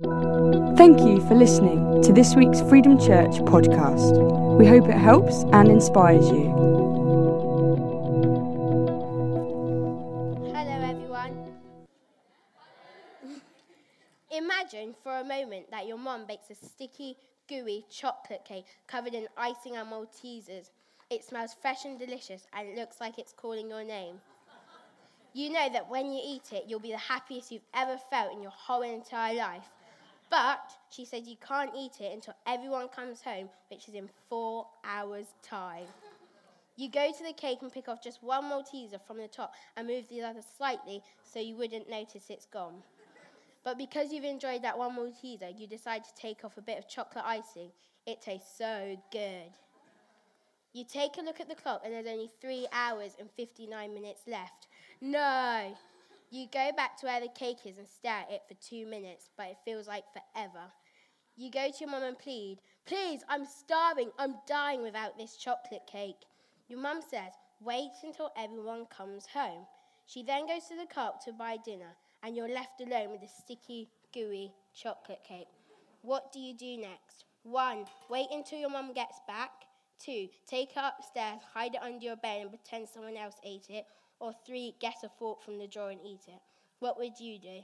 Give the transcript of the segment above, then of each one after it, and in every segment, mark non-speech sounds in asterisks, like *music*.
Thank you for listening to this week's Freedom Church podcast. We hope it helps and inspires you. Hello, everyone. Imagine for a moment that your mom bakes a sticky, gooey chocolate cake covered in icing and Maltesers. It smells fresh and delicious, and it looks like it's calling your name. You know that when you eat it, you'll be the happiest you've ever felt in your whole entire life. But she said you can't eat it until everyone comes home, which is in four hours' time. You go to the cake and pick off just one Malteser from the top and move the other slightly so you wouldn't notice it's gone. But because you've enjoyed that one Malteser, you decide to take off a bit of chocolate icing. It tastes so good. You take a look at the clock and there's only three hours and 59 minutes left. No! You go back to where the cake is and stare at it for two minutes, but it feels like forever. You go to your mum and plead, Please, I'm starving. I'm dying without this chocolate cake. Your mum says, Wait until everyone comes home. She then goes to the co-op to buy dinner, and you're left alone with a sticky, gooey chocolate cake. What do you do next? One, wait until your mum gets back. Two, take it upstairs, hide it under your bed, and pretend someone else ate it. Or three, get a fork from the drawer and eat it. What would you do?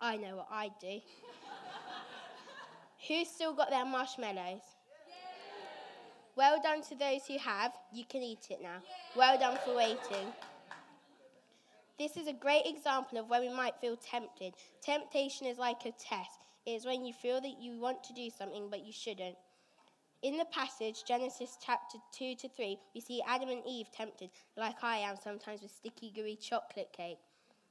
I know what I'd do. *laughs* Who's still got their marshmallows? Well done to those who have. You can eat it now. Well done for waiting. This is a great example of when we might feel tempted. Temptation is like a test. It is when you feel that you want to do something but you shouldn't. In the passage, Genesis chapter 2 to 3, we see Adam and Eve tempted, like I am sometimes with sticky, gooey chocolate cake.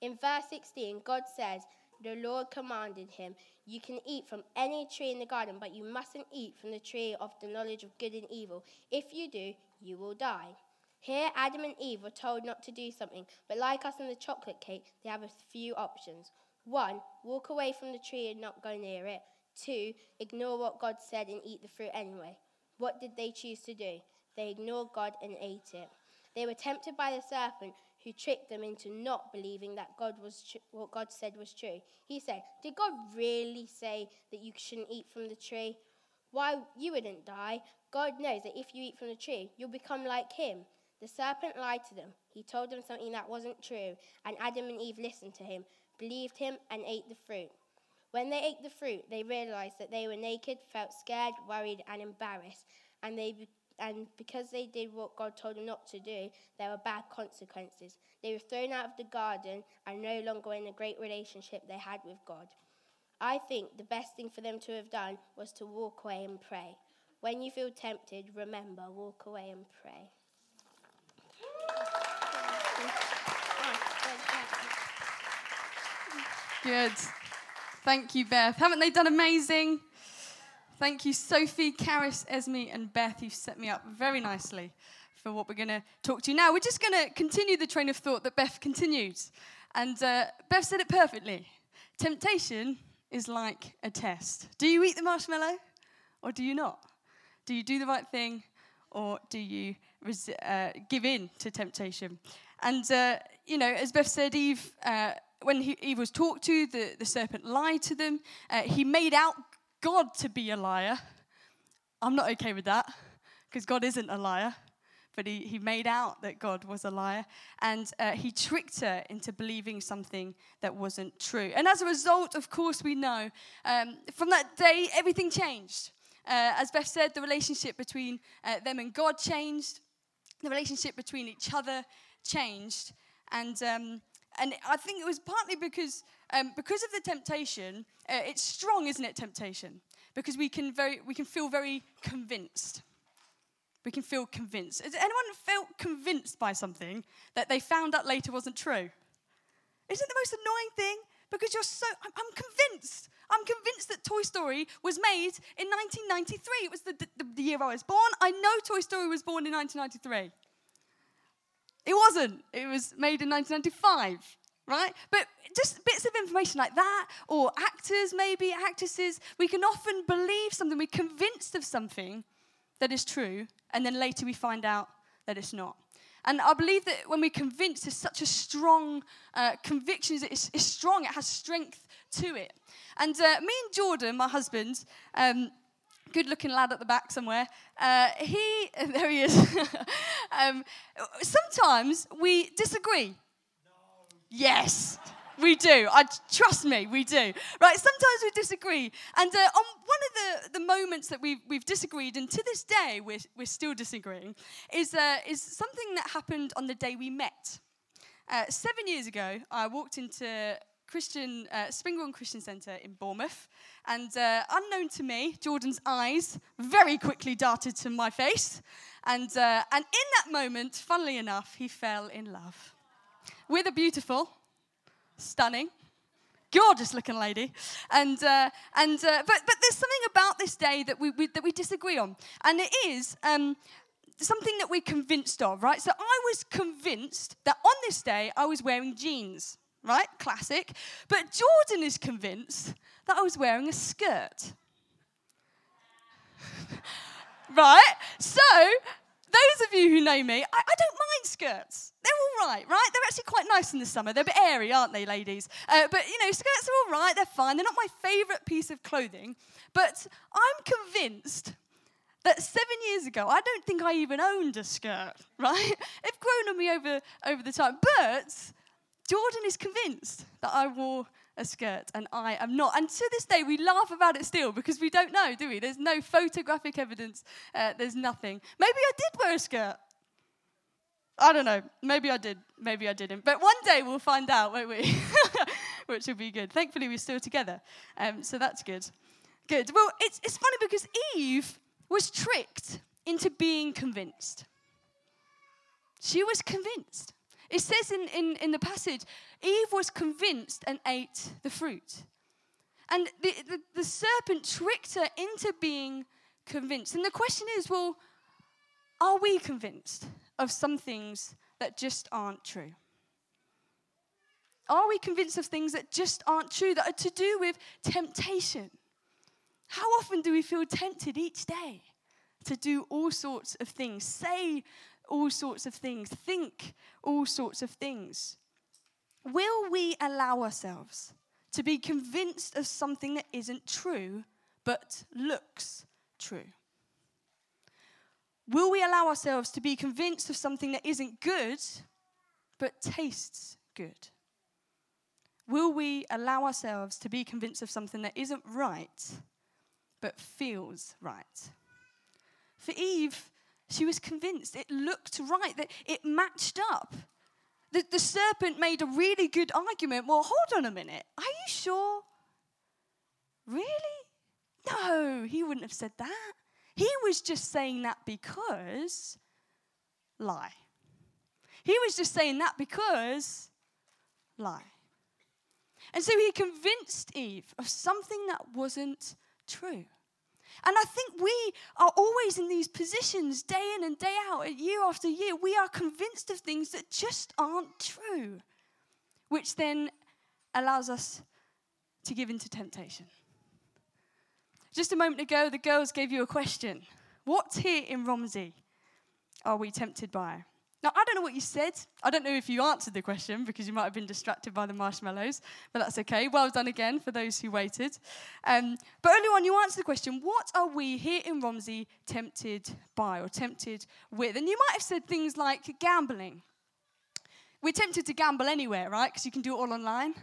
In verse 16, God says, The Lord commanded him, You can eat from any tree in the garden, but you mustn't eat from the tree of the knowledge of good and evil. If you do, you will die. Here, Adam and Eve were told not to do something, but like us in the chocolate cake, they have a few options. One, walk away from the tree and not go near it. Two, ignore what God said and eat the fruit anyway. What did they choose to do? They ignored God and ate it. They were tempted by the serpent who tricked them into not believing that God was tr- what God said was true. He said, "Did God really say that you shouldn't eat from the tree? Why you wouldn't die? God knows that if you eat from the tree, you'll become like him." The serpent lied to them. He told them something that wasn't true, and Adam and Eve listened to him, believed him, and ate the fruit. When they ate the fruit, they realized that they were naked, felt scared, worried, and embarrassed. And, they, and because they did what God told them not to do, there were bad consequences. They were thrown out of the garden and no longer in a great relationship they had with God. I think the best thing for them to have done was to walk away and pray. When you feel tempted, remember, walk away and pray. Good. Thank you, Beth. Haven't they done amazing? Thank you, Sophie, Karis, Esme, and Beth. You've set me up very nicely for what we're going to talk to you now. We're just going to continue the train of thought that Beth continued. And uh, Beth said it perfectly. Temptation is like a test. Do you eat the marshmallow or do you not? Do you do the right thing or do you uh, give in to temptation? And, uh, you know, as Beth said, Eve uh, when he, Eve was talked to, the, the serpent lied to them. Uh, he made out God to be a liar. I'm not okay with that because God isn't a liar. But he, he made out that God was a liar and uh, he tricked her into believing something that wasn't true. And as a result, of course, we know um, from that day, everything changed. Uh, as Beth said, the relationship between uh, them and God changed, the relationship between each other changed. And um, and I think it was partly because, um, because of the temptation, uh, it's strong, isn't it, temptation? Because we can, very, we can feel very convinced. We can feel convinced. Has anyone felt convinced by something that they found out later wasn't true? Isn't the most annoying thing? Because you're so, I'm, I'm convinced. I'm convinced that Toy Story was made in 1993. It was the, the, the year I was born. I know Toy Story was born in 1993. It wasn't. It was made in 1995, right? But just bits of information like that, or actors, maybe actresses, we can often believe something, we're convinced of something that is true, and then later we find out that it's not. And I believe that when we're convinced, there's such a strong uh, conviction. It's, it's, strong, it has strength to it. And uh, me and Jordan, my husband, um, good looking lad at the back somewhere, uh, he, *laughs* there he is. *laughs* um, sometimes we disagree. No. Yes. We do. I, trust me, we do. Right, sometimes we disagree. And uh, on one of the, the moments that we've, we've disagreed, and to this day we're, we're still disagreeing, is, uh, is something that happened on the day we met. Uh, seven years ago, I walked into Christian uh, Springbourne Christian Centre in Bournemouth, and uh, unknown to me, Jordan's eyes very quickly darted to my face, and uh, and in that moment, funnily enough, he fell in love with a beautiful stunning, gorgeous looking lady. And, uh, and, uh, but, but there's something about this day that we, we that we disagree on. And it is um, something that we're convinced of, right? So I was convinced that on this day I was wearing jeans, right? Classic. But Jordan is convinced that I was wearing a skirt. *laughs* right? So those of you who know me, I, I, don't mind skirts. They're all right, right? They're actually quite nice in the summer. They're a bit airy, aren't they, ladies? Uh, but, you know, skirts are all right. They're fine. They're not my favourite piece of clothing. But I'm convinced that seven years ago, I don't think I even owned a skirt, *laughs* right? It's grown on me over, over the time. But Jordan is convinced that I wore a skirt and I am not. And to this day, we laugh about it still because we don't know, do we? There's no photographic evidence, uh, there's nothing. Maybe I did wear a skirt. I don't know. Maybe I did. Maybe I didn't. But one day we'll find out, won't we? *laughs* Which will be good. Thankfully, we're still together. Um, so that's good. Good. Well, it's, it's funny because Eve was tricked into being convinced. She was convinced. It says in, in, in the passage, Eve was convinced and ate the fruit. And the, the, the serpent tricked her into being convinced. And the question is well, are we convinced of some things that just aren't true? Are we convinced of things that just aren't true, that are to do with temptation? How often do we feel tempted each day to do all sorts of things, say all sorts of things, think all sorts of things. Will we allow ourselves to be convinced of something that isn't true but looks true? Will we allow ourselves to be convinced of something that isn't good but tastes good? Will we allow ourselves to be convinced of something that isn't right but feels right? For Eve, she was convinced it looked right, that it matched up. The, the serpent made a really good argument. Well, hold on a minute. Are you sure? Really? No, he wouldn't have said that. He was just saying that because lie. He was just saying that because lie. And so he convinced Eve of something that wasn't true. And I think we are always in these positions day in and day out, year after year. We are convinced of things that just aren't true, which then allows us to give into temptation. Just a moment ago, the girls gave you a question What here in Romsey are we tempted by? Now, I don't know what you said. I don't know if you answered the question because you might have been distracted by the marshmallows, but that's okay. Well done again for those who waited. Um, but earlier on, you answered the question what are we here in Romsey tempted by or tempted with? And you might have said things like gambling. We're tempted to gamble anywhere, right? Because you can do it all online.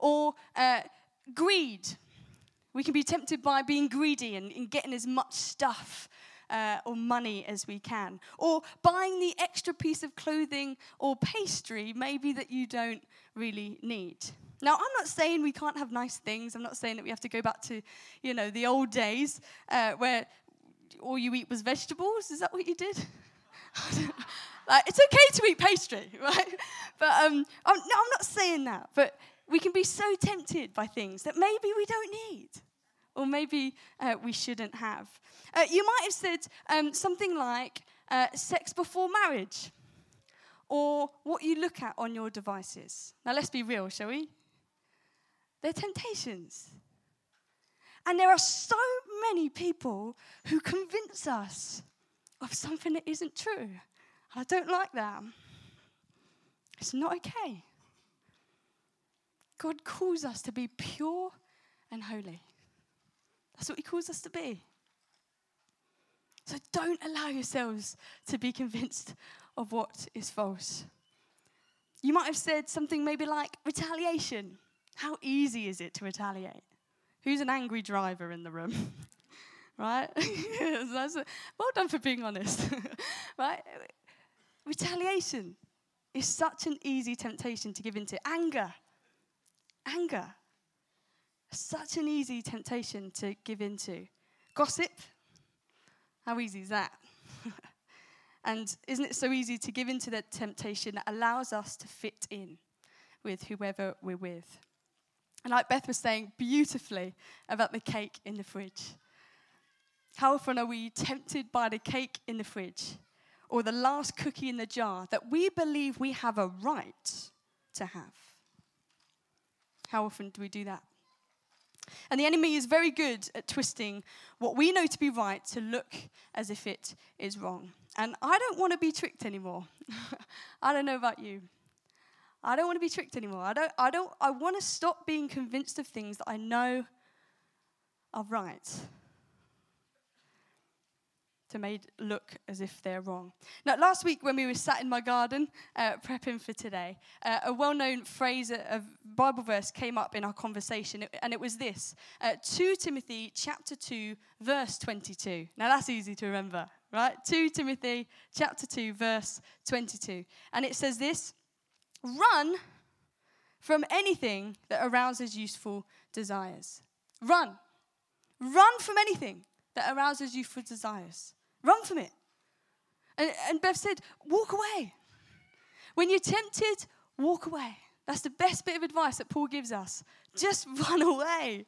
Or uh, greed. We can be tempted by being greedy and, and getting as much stuff uh, or money as we can. Or buying the extra piece of clothing or pastry, maybe that you don't really need. Now, I'm not saying we can't have nice things. I'm not saying that we have to go back to, you know, the old days uh, where all you eat was vegetables. Is that what you did? *laughs* like, it's okay to eat pastry, *laughs* right? But um, I'm, no, I'm not saying that. But we can be so tempted by things that maybe we don't need or maybe uh, we shouldn't have. Uh, you might have said um, something like uh, sex before marriage or what you look at on your devices. Now, let's be real, shall we? They're temptations. And there are so many people who convince us of something that isn't true. I don't like that. It's not okay. God calls us to be pure and holy. That's what He calls us to be. So don't allow yourselves to be convinced of what is false. You might have said something maybe like retaliation. How easy is it to retaliate? Who's an angry driver in the room? *laughs* right? *laughs* well done for being honest. *laughs* right? Retaliation is such an easy temptation to give into. Anger. Anger. Such an easy temptation to give into. Gossip. How easy is that? *laughs* and isn't it so easy to give into that temptation that allows us to fit in with whoever we're with? And like Beth was saying beautifully about the cake in the fridge. How often are we tempted by the cake in the fridge or the last cookie in the jar that we believe we have a right to have? How often do we do that? And the enemy is very good at twisting what we know to be right to look as if it is wrong. And I don't want to be tricked anymore. *laughs* I don't know about you. I don't want to be tricked anymore. I don't I don't I want to stop being convinced of things that I know are right to make look as if they're wrong. Now, last week when we were sat in my garden uh, prepping for today, uh, a well-known phrase, a, Bible verse came up in our conversation, and it was this: uh, 2 Timothy chapter 2, verse 22. Now that's easy to remember, right? 2 Timothy chapter 2, verse 22, and it says this: Run from anything that arouses useful desires. Run. Run from anything that arouses youthful desires. Run from it. And, and Beth said, walk away. When you're tempted, walk away. That's the best bit of advice that Paul gives us. Just *laughs* run away.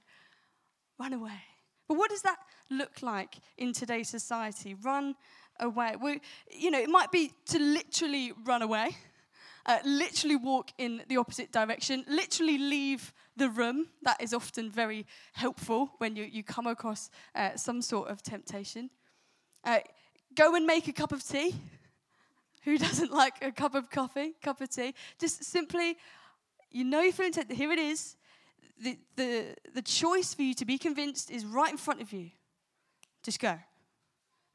Run away. But what does that look like in today's society? Run away. We, you know, it might be to literally run away, *laughs* uh, literally walk in the opposite direction, literally leave the room. That is often very helpful when you, you come across uh, some sort of temptation. Uh, go and make a cup of tea. *laughs* Who doesn't like a cup of coffee, cup of tea? Just simply, you know you're feeling tempted. Here it is. The, the, the choice for you to be convinced is right in front of you. Just go.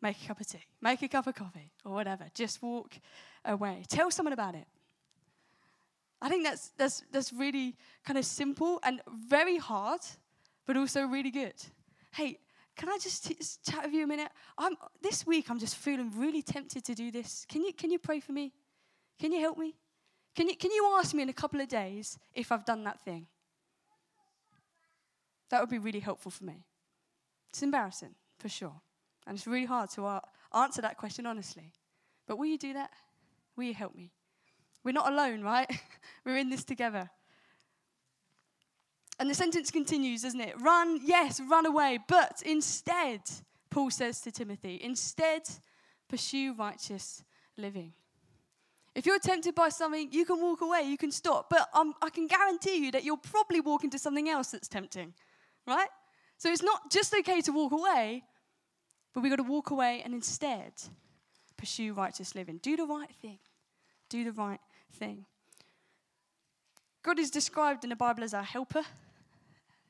Make a cup of tea. Make a cup of coffee or whatever. Just walk away. Tell someone about it. I think that's, that's, that's really kind of simple and very hard, but also really good. Hey, can I just, t- chat with you a minute? I'm, this week, I'm just feeling really tempted to do this. Can you, can you pray for me? Can you help me? Can you, can you ask me in a couple of days if I've done that thing? That would be really helpful for me. It's embarrassing, for sure. And it's really hard to uh, answer that question honestly. But will you do that? Will you help me? We're not alone, right? *laughs* We're in this together. And the sentence continues, doesn't it? Run, yes, run away. But instead, Paul says to Timothy, instead, pursue righteous living. If you're tempted by something, you can walk away, you can stop. But um, I can guarantee you that you'll probably walk into something else that's tempting, right? So it's not just okay to walk away, but we've got to walk away and instead pursue righteous living. Do the right thing. Do the right thing. God is described in the Bible as our helper,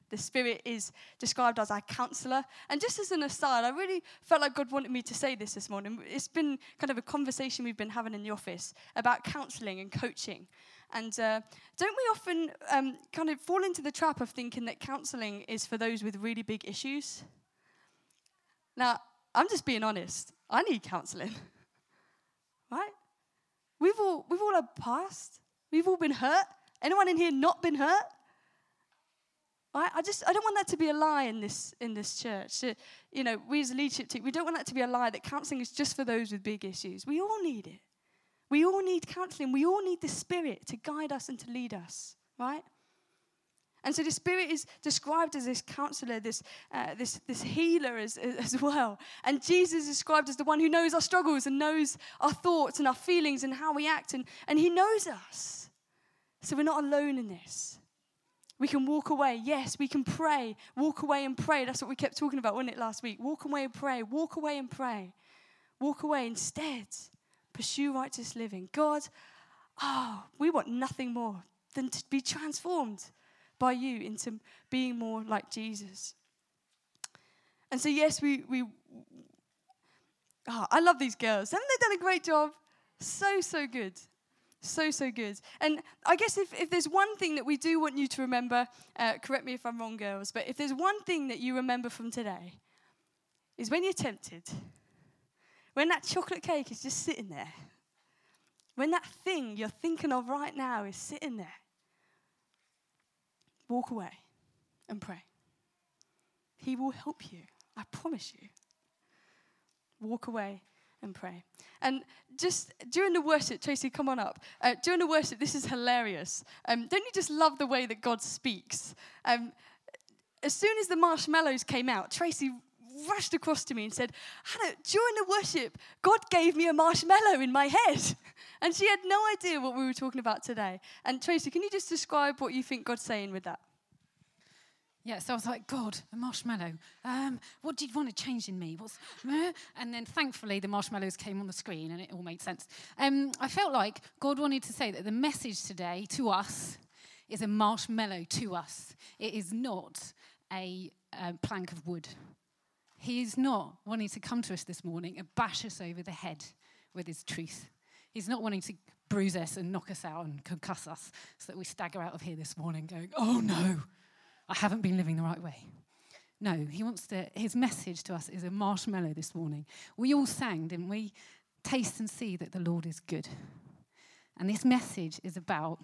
the Spirit is described as our counselor. And just as an aside, I really felt like God wanted me to say this this morning. It's been kind of a conversation we've been having in the office about counseling and coaching. And uh, don't we often um, kind of fall into the trap of thinking that counseling is for those with really big issues? Now, I'm just being honest. I need counseling, *laughs* right? We've all, we've all had past. We've all been hurt. Anyone in here not been hurt? I, just I don't want that to be a lie in this in this church. You know, we as a leadership team, we don't want that to be a lie that counselling is just for those with big issues. We all need it. We all need counselling. We all need the Spirit to guide us and to lead us, right? And so the Spirit is described as this counselor, this, uh, this, this healer as, as well. And Jesus is described as the one who knows our struggles and knows our thoughts and our feelings and how we act. And, and He knows us. So we're not alone in this. We can walk away. Yes, we can pray. Walk away and pray. That's what we kept talking about, wasn't it, last week? Walk away and pray. Walk away and pray. Walk away instead. Pursue righteous living. God, oh, we want nothing more than to be transformed by you into being more like Jesus. And so, yes, we, we oh, I love these girls. Haven't they done a great job? So, so good. So, so good. And I guess if, if there's one thing that we do want you to remember, uh, correct me if I'm wrong, girls, but if there's one thing that you remember from today, is when you're tempted, when that chocolate cake is just sitting there, when that thing you're thinking of right now is sitting there, walk away and pray. He will help you. I promise you. Walk away and pray. And just during the worship, Tracy, come on up. Uh, during the worship, this is hilarious. Um, don't you just love the way that God speaks? Um, as soon as the marshmallows came out, Tracy rushed across to me and said, Hannah, during the worship, God gave me a marshmallow in my head. *laughs* And she had no idea what we were talking about today. And Tracy, can you just describe what you think God's saying with that? Yeah, so I was like, God, a marshmallow. Um, what do you want to change in me? What's, and then thankfully the marshmallows came on the screen and it all made sense. Um, I felt like God wanted to say that the message today to us is a marshmallow to us. It is not a, a plank of wood. He is not wanting to come to us this morning and bash us over the head with his truth. He's not wanting to bruise us and knock us out and concuss us so that we stagger out of here this morning going, oh no, I haven't been living the right way. No, he wants to, his message to us is a marshmallow this morning. We all sang, didn't we? Taste and see that the Lord is good. And this message is about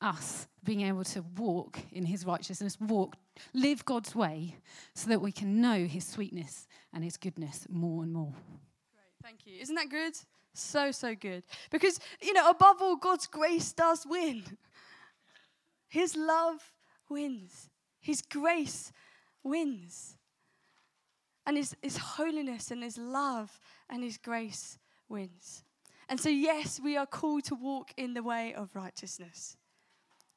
us being able to walk in his righteousness, walk, live God's way, so that we can know his sweetness and his goodness more and more. Great, thank you. Isn't that good? So, so good. Because, you know, above all, God's grace does win. His love wins. His grace wins. And his, his holiness and his love and his grace wins. And so, yes, we are called to walk in the way of righteousness,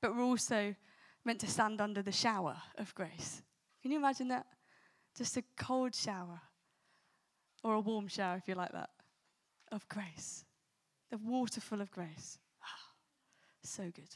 but we're also meant to stand under the shower of grace. Can you imagine that? Just a cold shower, or a warm shower if you like that, of grace. The waterful of grace. *sighs* so good.